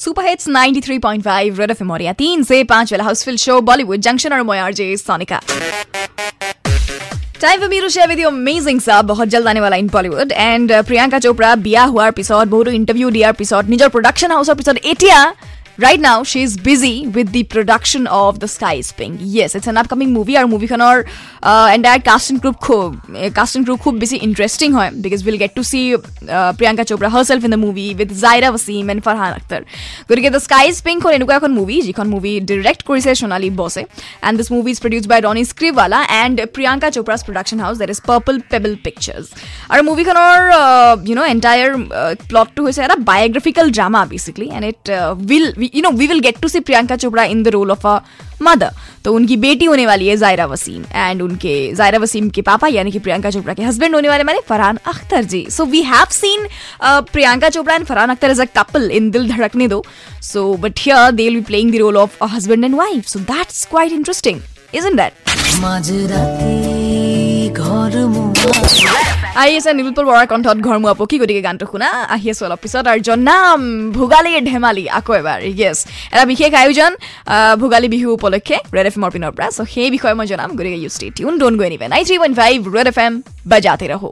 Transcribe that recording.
Super hits 93.5 red FM और या तीन से पांच वाला हाउसफुल शो बॉलीवुड जंक्शन और मोयार जे Sonika time for me to share with you amazing চাহ বহুত জল্দ আনে ৱালা ইন বলিউড এণ্ড প্ৰিয়ংকা চোপ্ৰা বিয়া হোৱাৰ পিছত বহুতো ইণ্টাৰভিউ দিয়াৰ পিছত নিজৰ প্ৰডাকশ্যন হাউচৰ পিছত এতিয়া right now she's busy with the production of the sky is pink yes it's an upcoming movie our movie khanor uh, entire cast and group khub uh, cast and group khub busy interesting hoy because we'll get to see uh, priyanka chopra herself in the movie with zaira wasim and farhan akhtar গতিকে the sky is pink হ'ল এনেকুৱা এখন movie যিখন movie direct কৰিছে Sonali Bose and this movie is produced by Ronnie Screwvala and Priyanka Chopra's production house that is Purple Pebble Pictures আৰু মুভিখনৰ you know' entire প্লটটো হৈছে এটা biographical drama basically and it will you know we will get to see Priyanka Chopra in the role of a mother तो उनकी बेटी होने वाली है जायरा वसीम एंड उनके जायरा वसीम के पापा, यानी कि प्रियंका चोपड़ा के हस्बैंड होने वाले माने Farhan Akhtar ji. So we have seen Priyanka Chopra and Farhan Akhtar as a couple in Dil Dhadakne Do. So but here they will be playing the role of a husband and wife so that's quite interesting isn't that? আহি আছে নীলোৎপল বৰাৰ কণ্ঠত ঘৰ মোৱা পকী গতিকে গানটো শুনা আহি আছোঁ অলপ পিছত। আৰু জনাম ভোগালীৰ ধেমালি আকৌ এবাৰ য়েছ এটা বিশেষ আয়োজন ভোগালী বিহু উপলক্ষে ৰেড এফ এমৰ পিনৰ পৰা। চ' সেই বিষয়ে মই জনাম গতিকে ইউ ষ্টে টিউন ডোন গৈ নিবে nine three point five red F M বাজাতে ৰহো।